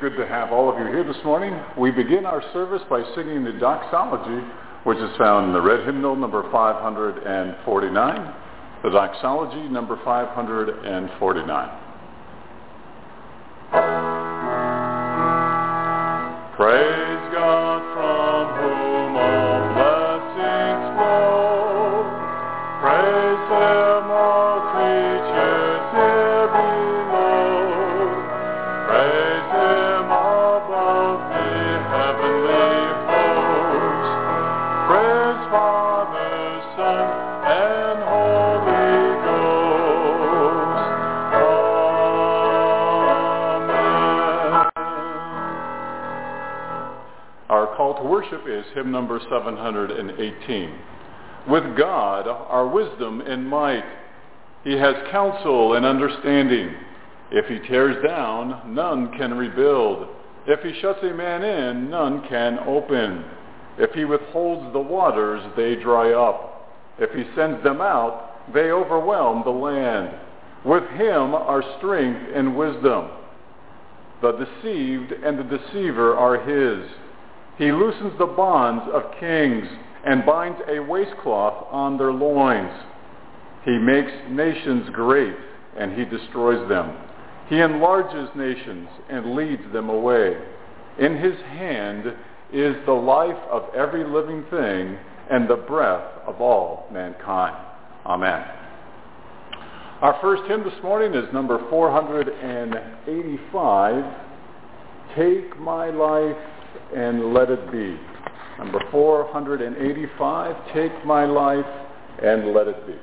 good to have all of you here this morning. We begin our service by singing the doxology, which is found in the red hymnal number 549. The doxology number 549. Our call to worship is hymn number 718. With God are wisdom and might. He has counsel and understanding. If he tears down, none can rebuild. If he shuts a man in, none can open. If he withholds the waters, they dry up. If he sends them out, they overwhelm the land. With him are strength and wisdom. The deceived and the deceiver are his. He loosens the bonds of kings and binds a waistcloth on their loins. He makes nations great and he destroys them. He enlarges nations and leads them away. In his hand is the life of every living thing and the breath of all mankind. Amen. Our first hymn this morning is number 485, Take My Life and Let It Be. Number 485, Take My Life and Let It Be.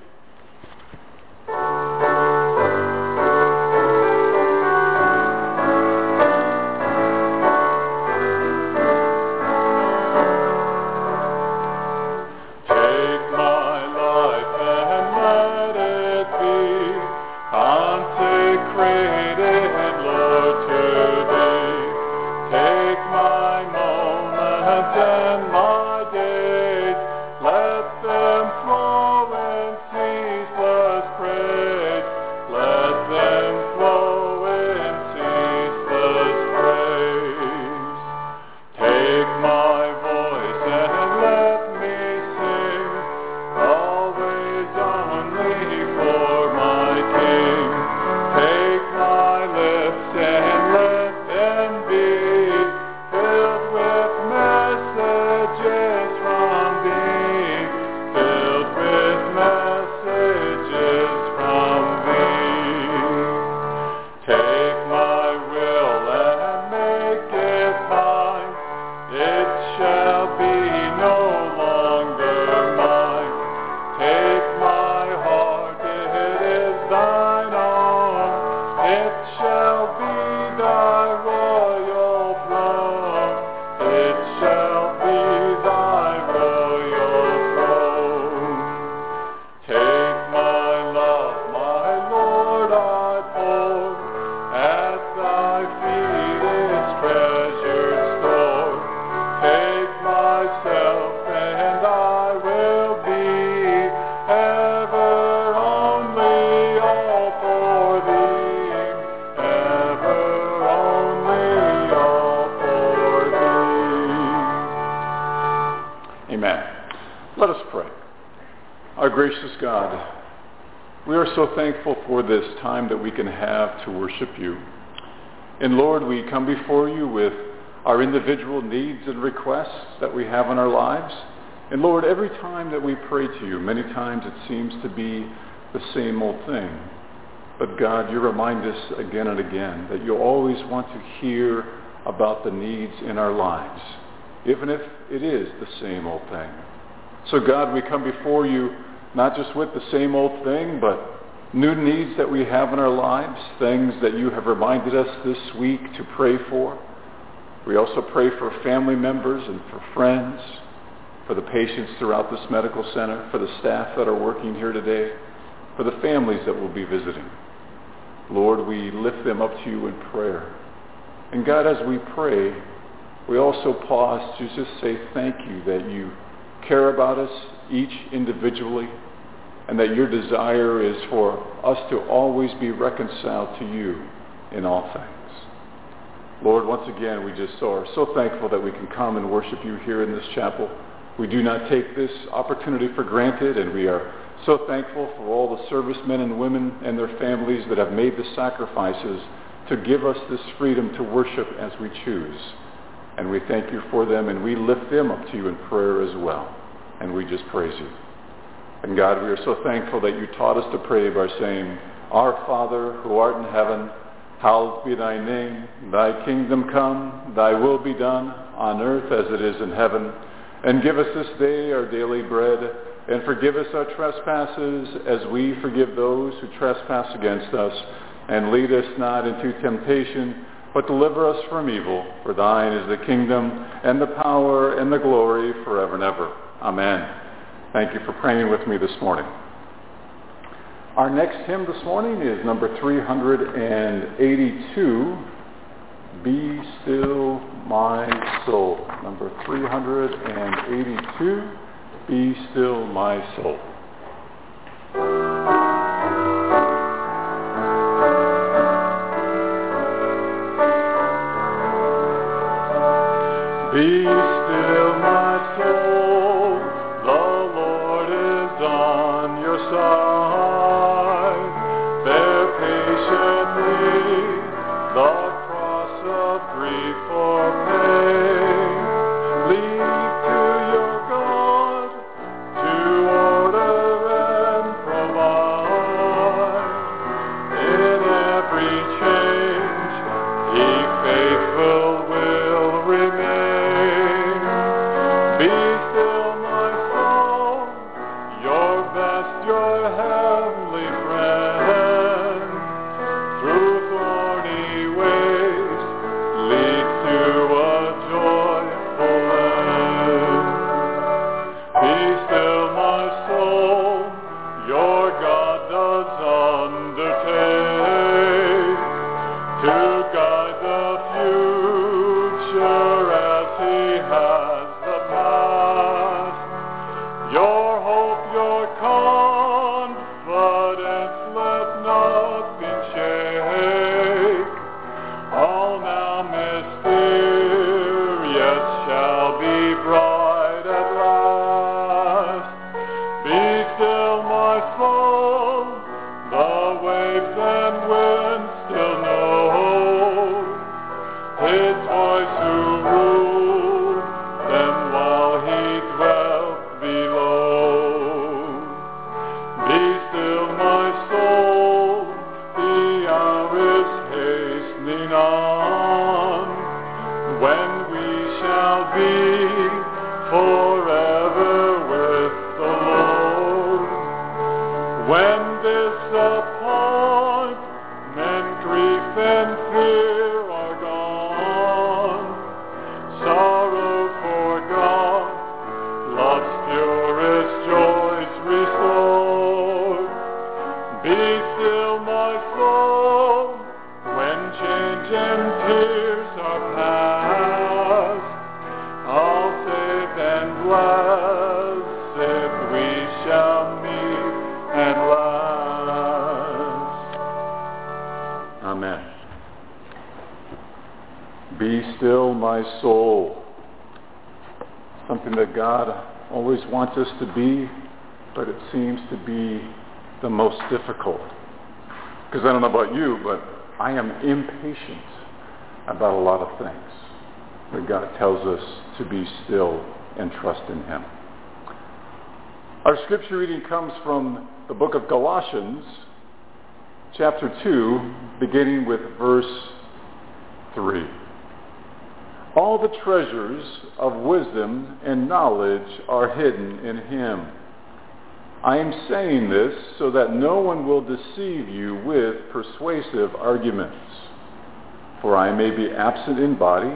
Gracious God, we are so thankful for this time that we can have to worship you. And Lord, we come before you with our individual needs and requests that we have in our lives. And Lord, every time that we pray to you, many times it seems to be the same old thing. But God, you remind us again and again that you always want to hear about the needs in our lives, even if it is the same old thing. So God, we come before you not just with the same old thing, but new needs that we have in our lives, things that you have reminded us this week to pray for. We also pray for family members and for friends, for the patients throughout this medical center, for the staff that are working here today, for the families that will be visiting. Lord, we lift them up to you in prayer. And God, as we pray, we also pause to just say thank you that you care about us each individually and that your desire is for us to always be reconciled to you in all things. Lord, once again, we just are so thankful that we can come and worship you here in this chapel. We do not take this opportunity for granted, and we are so thankful for all the servicemen and women and their families that have made the sacrifices to give us this freedom to worship as we choose. And we thank you for them, and we lift them up to you in prayer as well. And we just praise you. And God, we are so thankful that you taught us to pray by saying, Our Father, who art in heaven, hallowed be thy name. Thy kingdom come, thy will be done, on earth as it is in heaven. And give us this day our daily bread, and forgive us our trespasses as we forgive those who trespass against us. And lead us not into temptation, but deliver us from evil. For thine is the kingdom, and the power, and the glory forever and ever. Amen. Thank you for praying with me this morning. Our next hymn this morning is number 382, Be Still My Soul. Number 382, Be Still My Soul. Be still always wants to be, but it seems to be the most difficult. Because I don't know about you, but I am impatient about a lot of things. But God tells us to be still and trust in him. Our scripture reading comes from the book of Galatians, chapter 2, beginning with verse 3. All the treasures of wisdom and knowledge are hidden in him. I am saying this so that no one will deceive you with persuasive arguments. For I may be absent in body,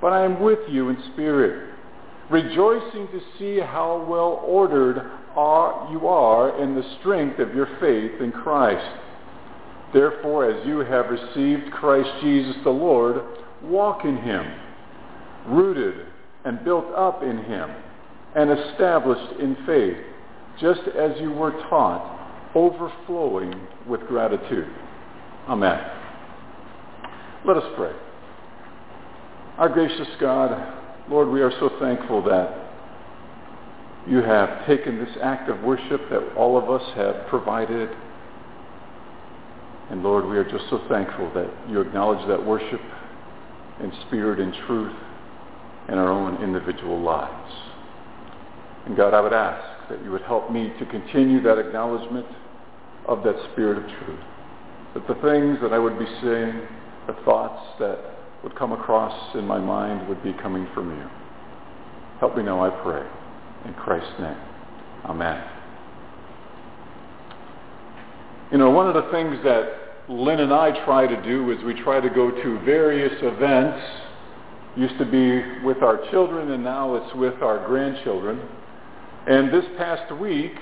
but I am with you in spirit, rejoicing to see how well ordered are, you are in the strength of your faith in Christ. Therefore, as you have received Christ Jesus the Lord, walk in him, rooted and built up in him, and established in faith, just as you were taught, overflowing with gratitude. Amen. Let us pray. Our gracious God, Lord, we are so thankful that you have taken this act of worship that all of us have provided. And Lord, we are just so thankful that you acknowledge that worship in spirit and truth in our own individual lives. And God, I would ask that you would help me to continue that acknowledgement of that spirit of truth. That the things that I would be saying, the thoughts that would come across in my mind would be coming from you. Help me now, I pray. In Christ's name. Amen. You know, one of the things that Lynn and I try to do is we try to go to various events. Used to be with our children and now it's with our grandchildren. And this past week,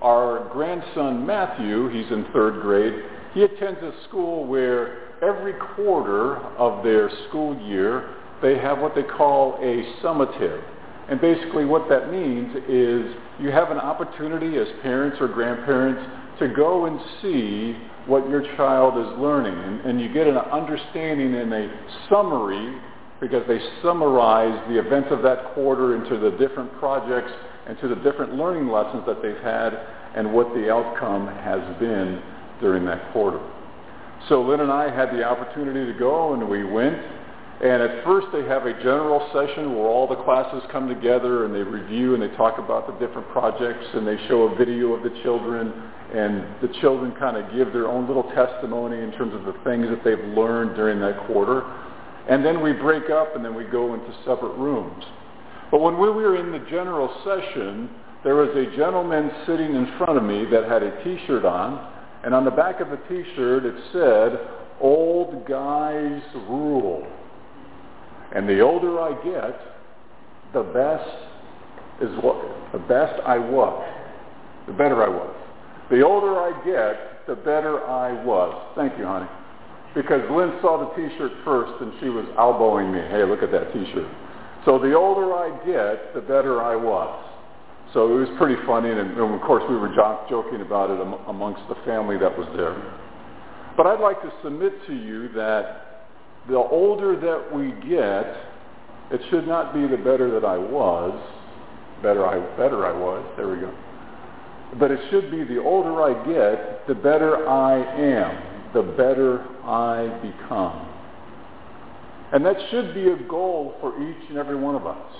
our grandson Matthew, he's in third grade, he attends a school where every quarter of their school year they have what they call a summative. And basically what that means is you have an opportunity as parents or grandparents to go and see what your child is learning. And, and you get an understanding and a summary because they summarize the events of that quarter into the different projects and to the different learning lessons that they've had and what the outcome has been during that quarter. So Lynn and I had the opportunity to go and we went and at first they have a general session where all the classes come together and they review and they talk about the different projects and they show a video of the children and the children kind of give their own little testimony in terms of the things that they've learned during that quarter. And then we break up and then we go into separate rooms. But when we were in the general session, there was a gentleman sitting in front of me that had a t-shirt on and on the back of the t-shirt it said, old guys rule. And the older I get, the best is what the best I was, the better I was. The older I get, the better I was. Thank you, honey. Because Lynn saw the t-shirt first and she was elbowing me. Hey, look at that t-shirt. So the older I get, the better I was. So it was pretty funny, and, and of course we were joking about it amongst the family that was there. But I'd like to submit to you that the older that we get, it should not be the better that I was, better I, better I was, there we go. But it should be the older I get, the better I am, the better I become. And that should be a goal for each and every one of us.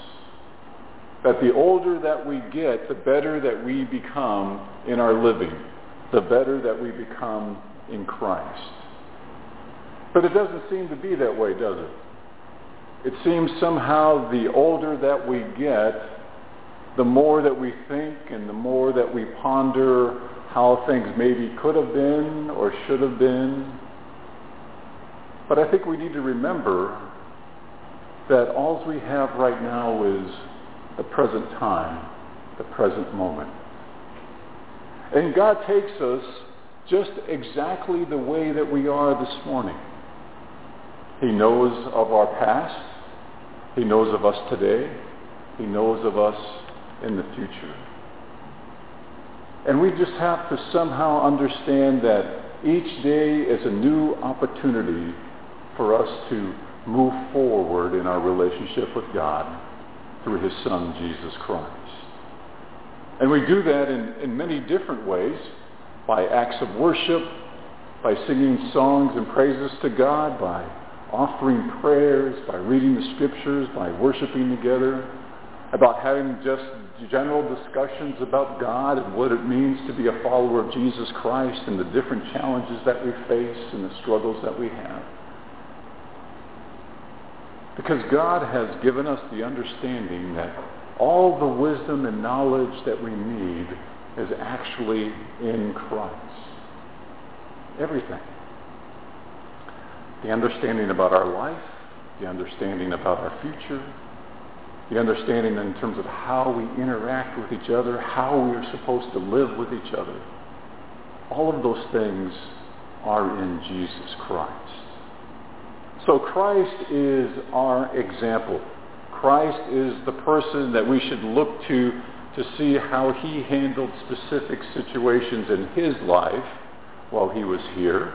That the older that we get, the better that we become in our living, the better that we become in Christ. But it doesn't seem to be that way, does it? It seems somehow the older that we get, the more that we think and the more that we ponder how things maybe could have been or should have been. But I think we need to remember that all we have right now is the present time, the present moment. And God takes us just exactly the way that we are this morning. He knows of our past. He knows of us today. He knows of us in the future. And we just have to somehow understand that each day is a new opportunity for us to move forward in our relationship with God through his Son, Jesus Christ. And we do that in, in many different ways, by acts of worship, by singing songs and praises to God, by offering prayers, by reading the scriptures, by worshiping together, about having just general discussions about God and what it means to be a follower of Jesus Christ and the different challenges that we face and the struggles that we have. Because God has given us the understanding that all the wisdom and knowledge that we need is actually in Christ. Everything the understanding about our life, the understanding about our future, the understanding in terms of how we interact with each other, how we are supposed to live with each other. All of those things are in Jesus Christ. So Christ is our example. Christ is the person that we should look to to see how he handled specific situations in his life while he was here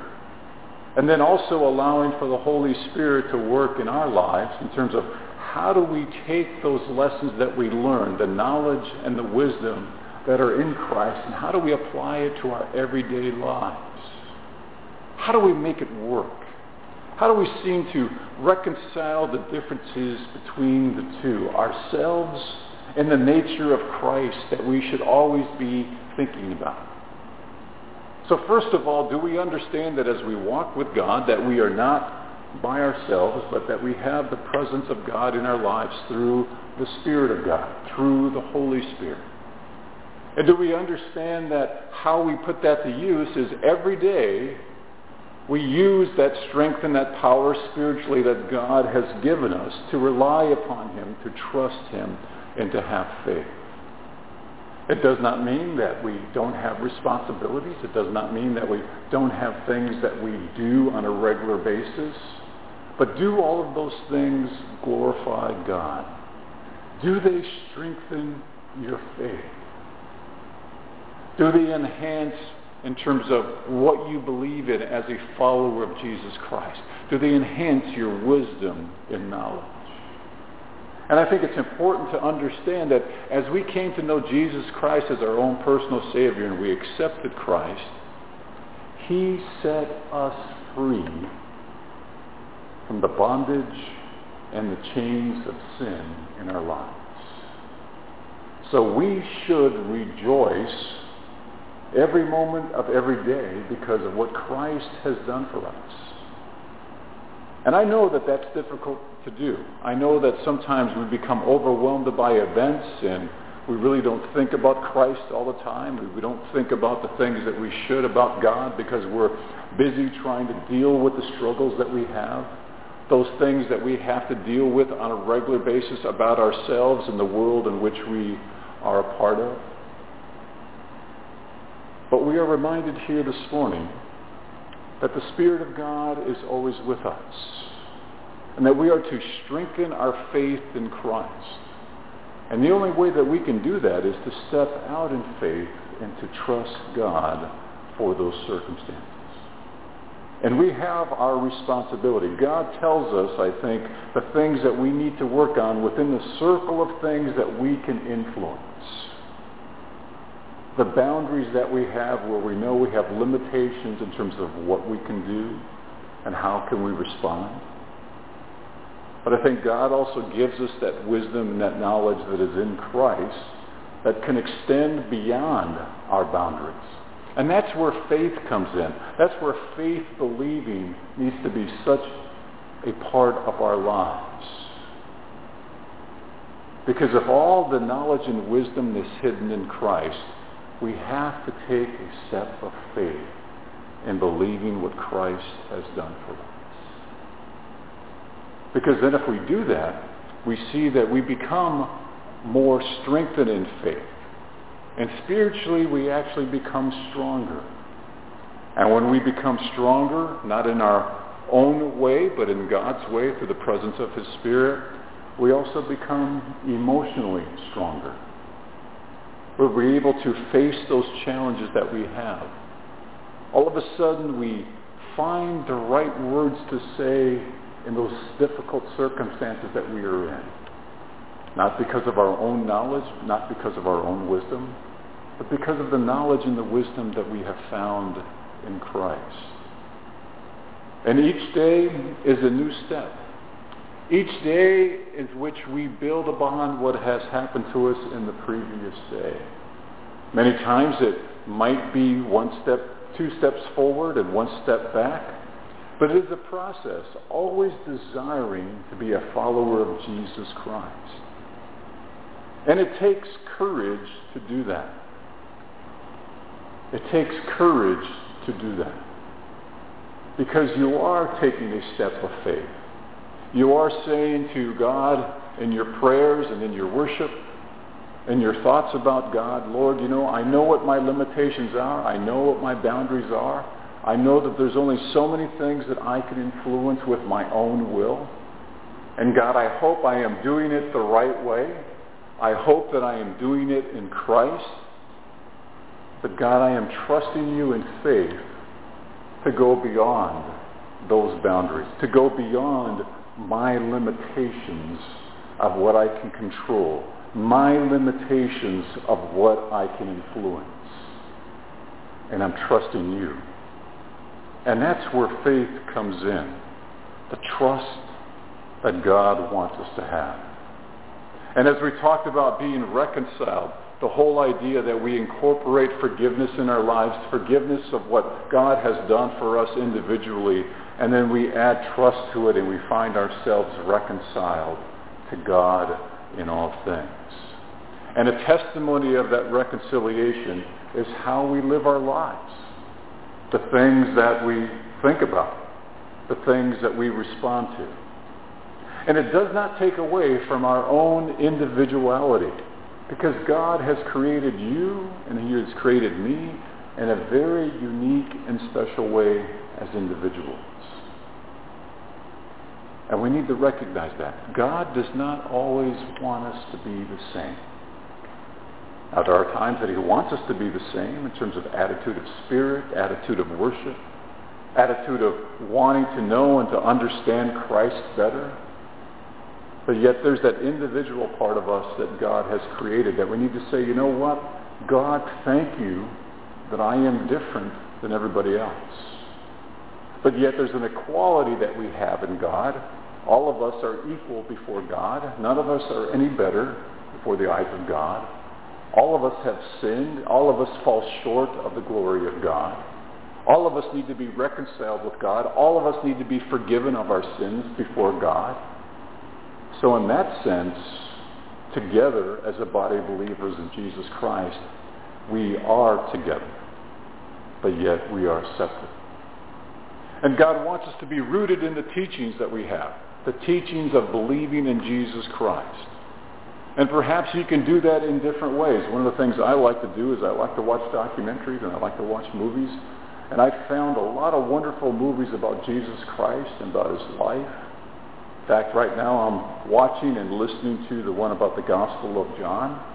And then also allowing for the Holy Spirit to work in our lives in terms of how do we take those lessons that we learn, the knowledge and the wisdom that are in Christ, and how do we apply it to our everyday lives? How do we make it work? How do we seem to reconcile the differences between the two, ourselves and the nature of Christ that we should always be thinking about? So first of all, do we understand that as we walk with God, that we are not by ourselves, but that we have the presence of God in our lives through the Spirit of God, through the Holy Spirit? And do we understand that how we put that to use is every day we use that strength and that power spiritually that God has given us to rely upon him, to trust him, and to have faith. It does not mean that we don't have responsibilities. It does not mean that we don't have things that we do on a regular basis. But do all of those things glorify God? Do they strengthen your faith? Do they enhance in terms of what you believe in as a follower of Jesus Christ? Do they enhance your wisdom and knowledge? And I think it's important to understand that as we came to know Jesus Christ as our own personal Savior and we accepted Christ, he set us free from the bondage and the chains of sin in our lives. So we should rejoice every moment of every day because of what Christ has done for us. And I know that that's difficult to do. I know that sometimes we become overwhelmed by events and we really don't think about Christ all the time. We don't think about the things that we should about God because we're busy trying to deal with the struggles that we have, those things that we have to deal with on a regular basis about ourselves and the world in which we are a part of. But we are reminded here this morning that the Spirit of God is always with us and that we are to strengthen our faith in Christ. And the only way that we can do that is to step out in faith and to trust God for those circumstances. And we have our responsibility. God tells us, I think, the things that we need to work on within the circle of things that we can influence the boundaries that we have where we know we have limitations in terms of what we can do and how can we respond. But I think God also gives us that wisdom and that knowledge that is in Christ that can extend beyond our boundaries. And that's where faith comes in. That's where faith believing needs to be such a part of our lives. Because of all the knowledge and wisdom that's hidden in Christ, we have to take a step of faith in believing what Christ has done for us. Because then if we do that, we see that we become more strengthened in faith. And spiritually, we actually become stronger. And when we become stronger, not in our own way, but in God's way through the presence of his Spirit, we also become emotionally stronger. We're able to face those challenges that we have. All of a sudden, we find the right words to say in those difficult circumstances that we are in. Not because of our own knowledge, not because of our own wisdom, but because of the knowledge and the wisdom that we have found in Christ. And each day is a new step. Each day is which we build upon what has happened to us in the previous day. Many times it might be one step, two steps forward and one step back. But it is a process, always desiring to be a follower of Jesus Christ. And it takes courage to do that. It takes courage to do that. Because you are taking a step of faith. You are saying to God in your prayers and in your worship and your thoughts about God, Lord, you know, I know what my limitations are. I know what my boundaries are. I know that there's only so many things that I can influence with my own will. And God, I hope I am doing it the right way. I hope that I am doing it in Christ. But God, I am trusting you in faith to go beyond those boundaries, to go beyond my limitations of what I can control, my limitations of what I can influence. And I'm trusting you. And that's where faith comes in. The trust that God wants us to have. And as we talked about being reconciled, the whole idea that we incorporate forgiveness in our lives, forgiveness of what God has done for us individually, and then we add trust to it and we find ourselves reconciled to God in all things. And a testimony of that reconciliation is how we live our lives. The things that we think about, the things that we respond to. And it does not take away from our own individuality because God has created you and he has created me in a very unique and special way as individuals. And we need to recognize that. God does not always want us to be the same. Now, there are times that he wants us to be the same in terms of attitude of spirit, attitude of worship, attitude of wanting to know and to understand Christ better. But yet there's that individual part of us that God has created that we need to say, you know what? God, thank you that I am different than everybody else. But yet there's an equality that we have in God. All of us are equal before God. None of us are any better before the eyes of God. All of us have sinned. All of us fall short of the glory of God. All of us need to be reconciled with God. All of us need to be forgiven of our sins before God. So in that sense, together as a body of believers in Jesus Christ, we are together, but yet we are separate. And God wants us to be rooted in the teachings that we have, the teachings of believing in Jesus Christ. And perhaps you can do that in different ways. One of the things I like to do is I like to watch documentaries and I like to watch movies. And I found a lot of wonderful movies about Jesus Christ and about his life. In fact, right now I'm watching and listening to the one about the Gospel of John.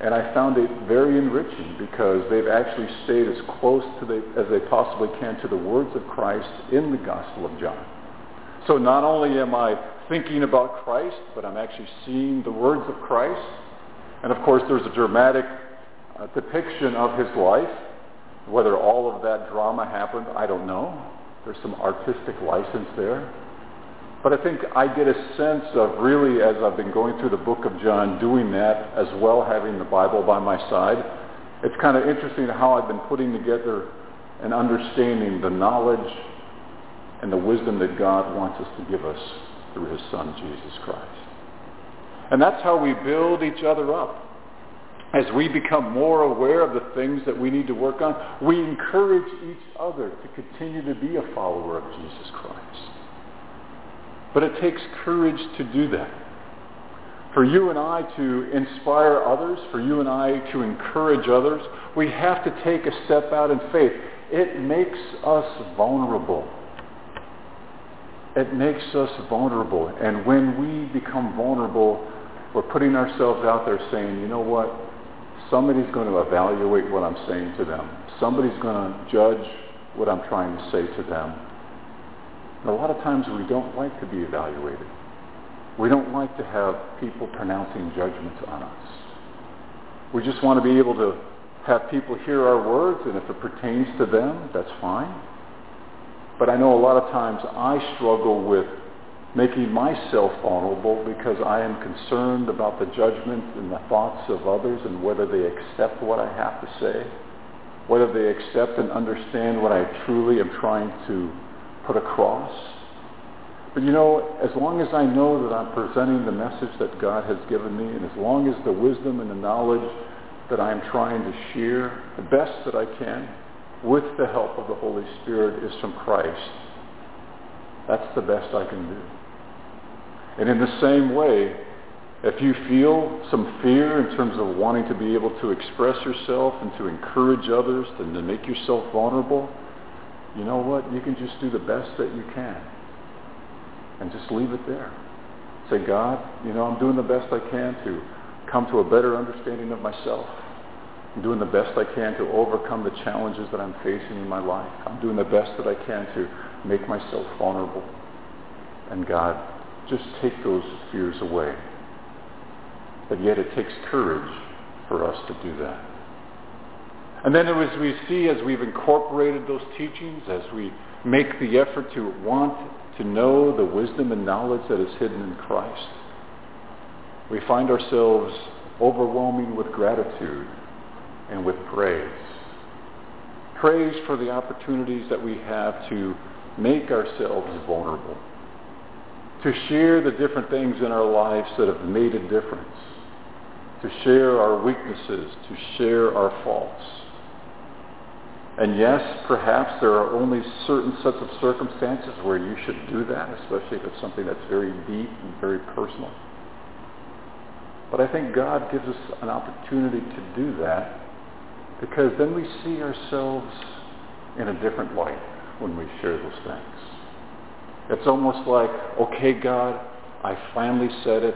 And I found it very enriching because they've actually stayed as close to the, as they possibly can to the words of Christ in the Gospel of John. So not only am I thinking about Christ, but I'm actually seeing the words of Christ. And of course, there's a dramatic uh, depiction of his life. Whether all of that drama happened, I don't know. There's some artistic license there. But I think I get a sense of really, as I've been going through the book of John, doing that as well, having the Bible by my side. It's kind of interesting how I've been putting together and understanding the knowledge and the wisdom that God wants us to give us through his son, Jesus Christ. And that's how we build each other up. As we become more aware of the things that we need to work on, we encourage each other to continue to be a follower of Jesus Christ. But it takes courage to do that. For you and I to inspire others, for you and I to encourage others, we have to take a step out in faith. It makes us vulnerable it makes us vulnerable. And when we become vulnerable, we're putting ourselves out there saying, you know what? Somebody's going to evaluate what I'm saying to them. Somebody's going to judge what I'm trying to say to them. And a lot of times we don't like to be evaluated. We don't like to have people pronouncing judgments on us. We just want to be able to have people hear our words, and if it pertains to them, that's fine. But I know a lot of times I struggle with making myself vulnerable because I am concerned about the judgment and the thoughts of others and whether they accept what I have to say, whether they accept and understand what I truly am trying to put across. But you know, as long as I know that I'm presenting the message that God has given me, and as long as the wisdom and the knowledge that I am trying to share the best that I can, with the help of the Holy Spirit is from Christ. That's the best I can do. And in the same way, if you feel some fear in terms of wanting to be able to express yourself and to encourage others and to make yourself vulnerable, you know what? You can just do the best that you can. And just leave it there. Say, God, you know, I'm doing the best I can to come to a better understanding of myself. I'm doing the best I can to overcome the challenges that I'm facing in my life. I'm doing the best that I can to make myself vulnerable. And God, just take those fears away. But yet it takes courage for us to do that. And then as we see, as we've incorporated those teachings, as we make the effort to want to know the wisdom and knowledge that is hidden in Christ, we find ourselves overwhelming with gratitude and with praise. Praise for the opportunities that we have to make ourselves vulnerable, to share the different things in our lives that have made a difference, to share our weaknesses, to share our faults. And yes, perhaps there are only certain sets of circumstances where you should do that, especially if it's something that's very deep and very personal. But I think God gives us an opportunity to do that because then we see ourselves in a different light when we share those things. It's almost like, okay, God, I finally said it.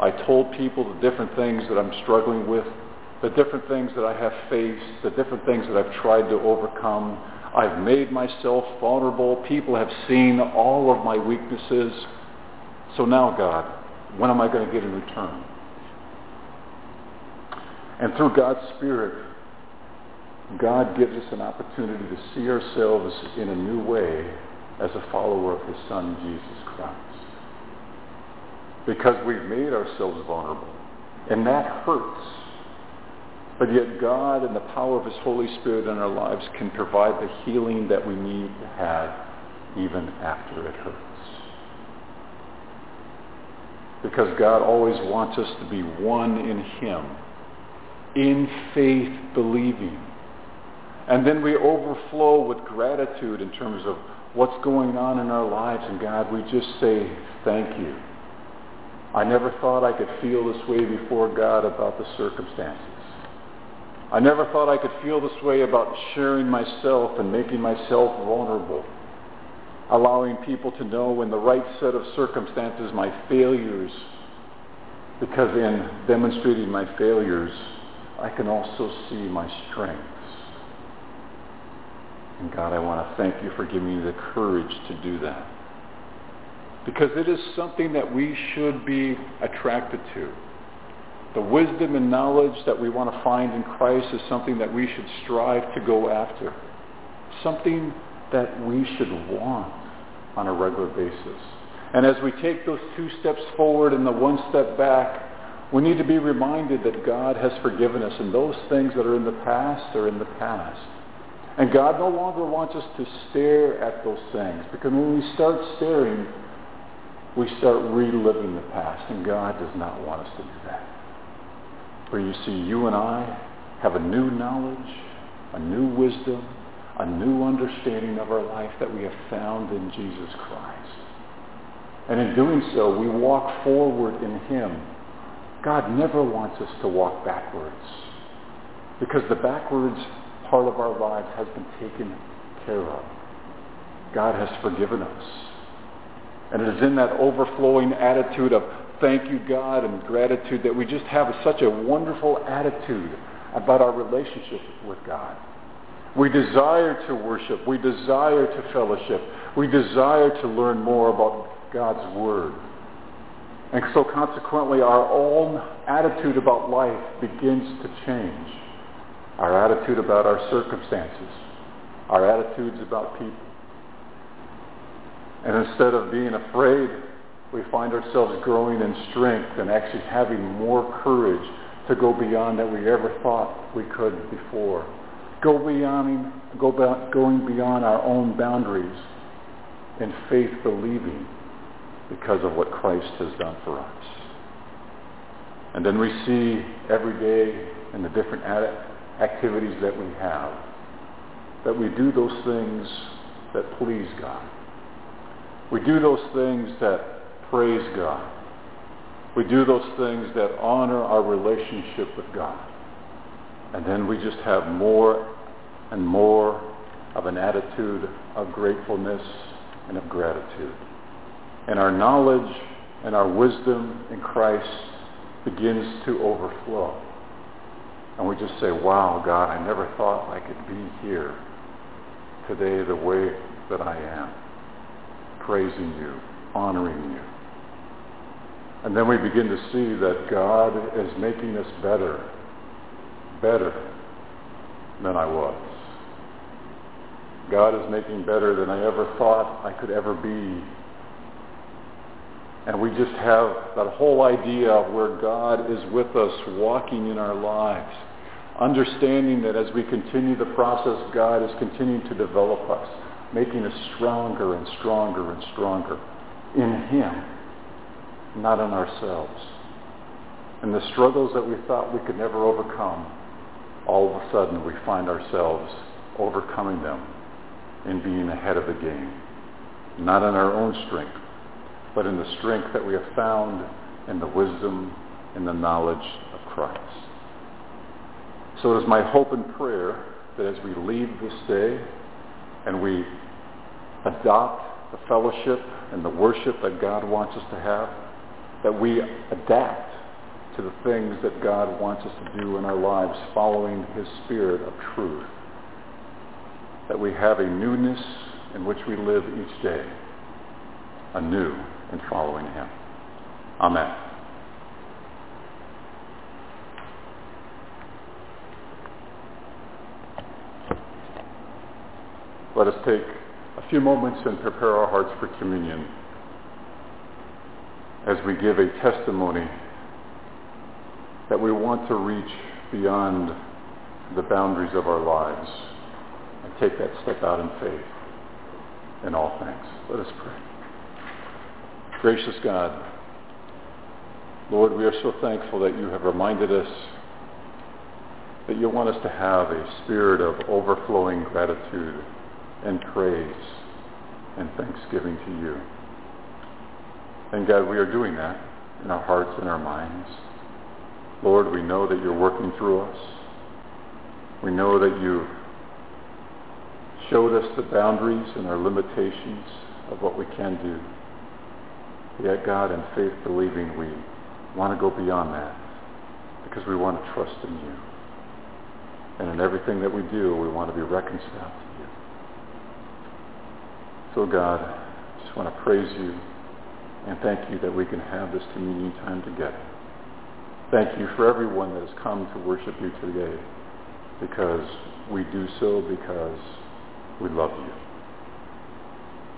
I told people the different things that I'm struggling with, the different things that I have faced, the different things that I've tried to overcome. I've made myself vulnerable. People have seen all of my weaknesses. So now, God, when am I going to get in return? And through God's Spirit, God gives us an opportunity to see ourselves in a new way as a follower of his Son, Jesus Christ. Because we've made ourselves vulnerable. And that hurts. But yet God and the power of his Holy Spirit in our lives can provide the healing that we need to have even after it hurts. Because God always wants us to be one in him, in faith believing. And then we overflow with gratitude in terms of what's going on in our lives. And God, we just say, thank you. I never thought I could feel this way before God about the circumstances. I never thought I could feel this way about sharing myself and making myself vulnerable. Allowing people to know in the right set of circumstances my failures. Because in demonstrating my failures, I can also see my strengths. And God, I want to thank you for giving me the courage to do that. Because it is something that we should be attracted to. The wisdom and knowledge that we want to find in Christ is something that we should strive to go after. Something that we should want on a regular basis. And as we take those two steps forward and the one step back, we need to be reminded that God has forgiven us and those things that are in the past are in the past. And God no longer wants us to stare at those things because when we start staring, we start reliving the past and God does not want us to do that. Where you see you and I have a new knowledge, a new wisdom, a new understanding of our life that we have found in Jesus Christ. And in doing so, we walk forward in him. God never wants us to walk backwards because the backwards part of our lives has been taken care of. God has forgiven us. And it is in that overflowing attitude of thank you, God, and gratitude that we just have such a wonderful attitude about our relationship with God. We desire to worship. We desire to fellowship. We desire to learn more about God's Word. And so consequently, our own attitude about life begins to change. Our attitude about our circumstances. Our attitudes about people. And instead of being afraid, we find ourselves growing in strength and actually having more courage to go beyond that we ever thought we could before. Go beyond, go back, going beyond our own boundaries in faith believing because of what Christ has done for us. And then we see every day in the different activities that we have that we do those things that please God. We do those things that praise God. We do those things that honor our relationship with God. And then we just have more and more of an attitude of gratefulness and of gratitude. And our knowledge and our wisdom in Christ begins to overflow. And we just say, wow, God, I never thought I could be here today the way that I am. praising you, honoring you. And then we begin to see that God is making us better, better than I was. God is making better than I ever thought I could ever be. And we just have that whole idea of where God is with us walking in our lives. Understanding that as we continue the process, God is continuing to develop us, making us stronger and stronger and stronger in Him not in ourselves. And the struggles that we thought we could never overcome, all of a sudden we find ourselves overcoming them and being ahead of the game. Not in our own strength, but in the strength that we have found in the wisdom and the knowledge of Christ. So it is my hope and prayer that as we leave this day and we adopt the fellowship and the worship that God wants us to have, that we adapt to the things that God wants us to do in our lives following his spirit of truth. That we have a newness in which we live each day, anew in following him. Amen. Let us take a few moments and prepare our hearts for communion as we give a testimony that we want to reach beyond the boundaries of our lives and take that step out in faith in all things. Let us pray. Gracious God, Lord, we are so thankful that you have reminded us that you want us to have a spirit of overflowing gratitude and praise and thanksgiving to you. And God, we are doing that in our hearts and our minds. Lord, we know that you're working through us. We know that you've showed us the boundaries and our limitations of what we can do. Yet, God, in faith believing, we want to go beyond that because we want to trust in you. And in everything that we do, we want to be reconciled to you. So, God, I just want to praise you and thank you that we can have this communion time together. Thank you for everyone that has come to worship you today because we do so because we love you.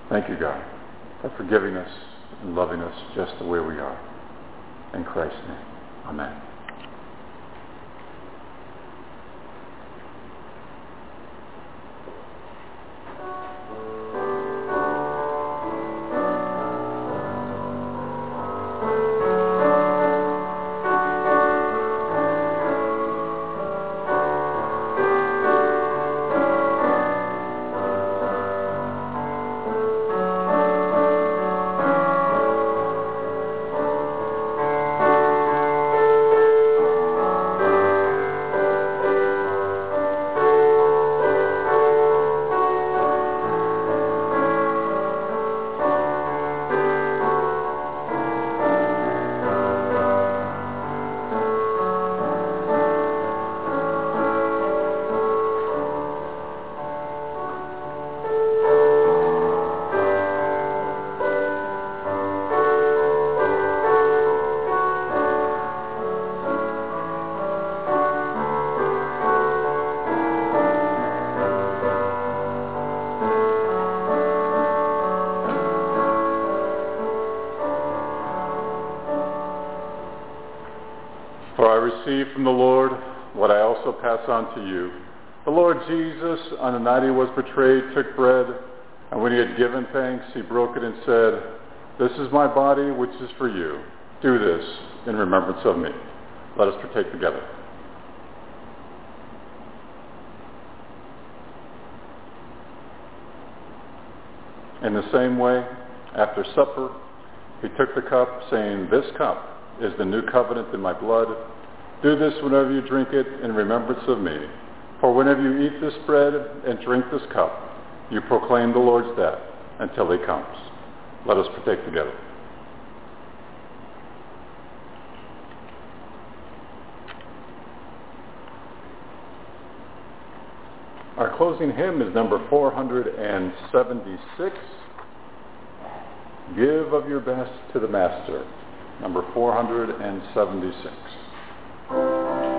Thank you, God, for forgiving us and loving us just the way we are. In Christ's name, amen. Received from the Lord what I also pass on to you. The Lord Jesus, on the night he was betrayed, took bread, and when he had given thanks, he broke it and said, This is my body, which is for you. Do this in remembrance of me. Let us partake together. In the same way, after supper, he took the cup, saying, This cup is the new covenant in my blood. Do this whenever you drink it in remembrance of me. For whenever you eat this bread and drink this cup, you proclaim the Lord's death until he comes. Let us partake together. Our closing hymn is number 476, Give of Your Best to the Master, number 476. Thank you.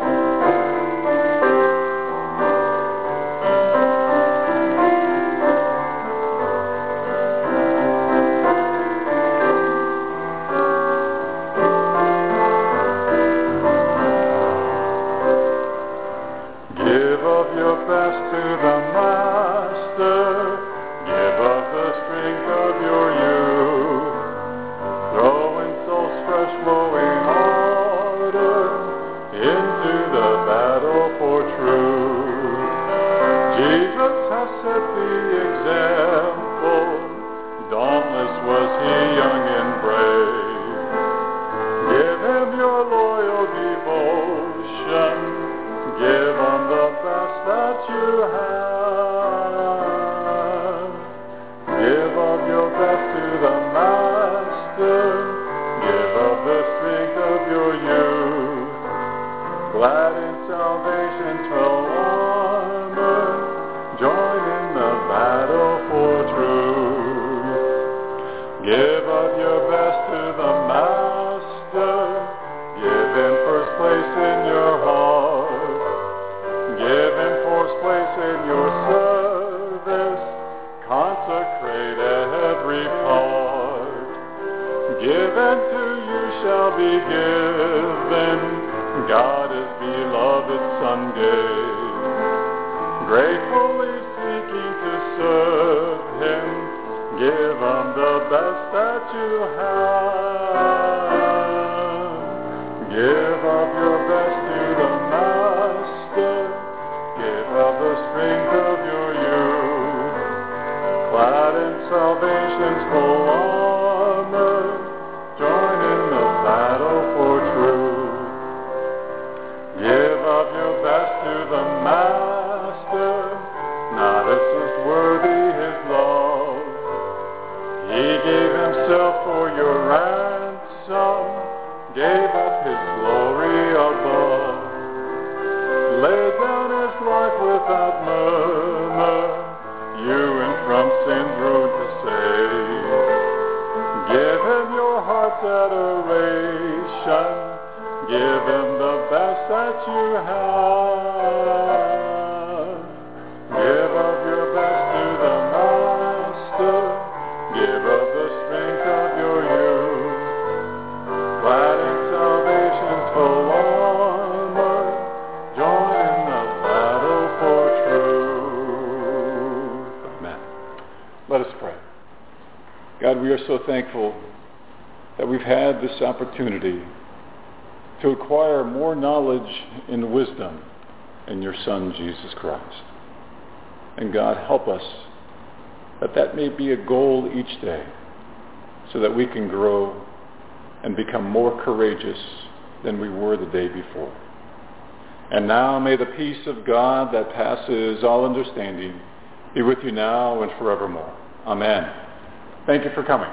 so thankful that we've had this opportunity to acquire more knowledge and wisdom in your Son, Jesus Christ. And God, help us that that may be a goal each day so that we can grow and become more courageous than we were the day before. And now may the peace of God that passes all understanding be with you now and forevermore. Amen. Thank you for coming.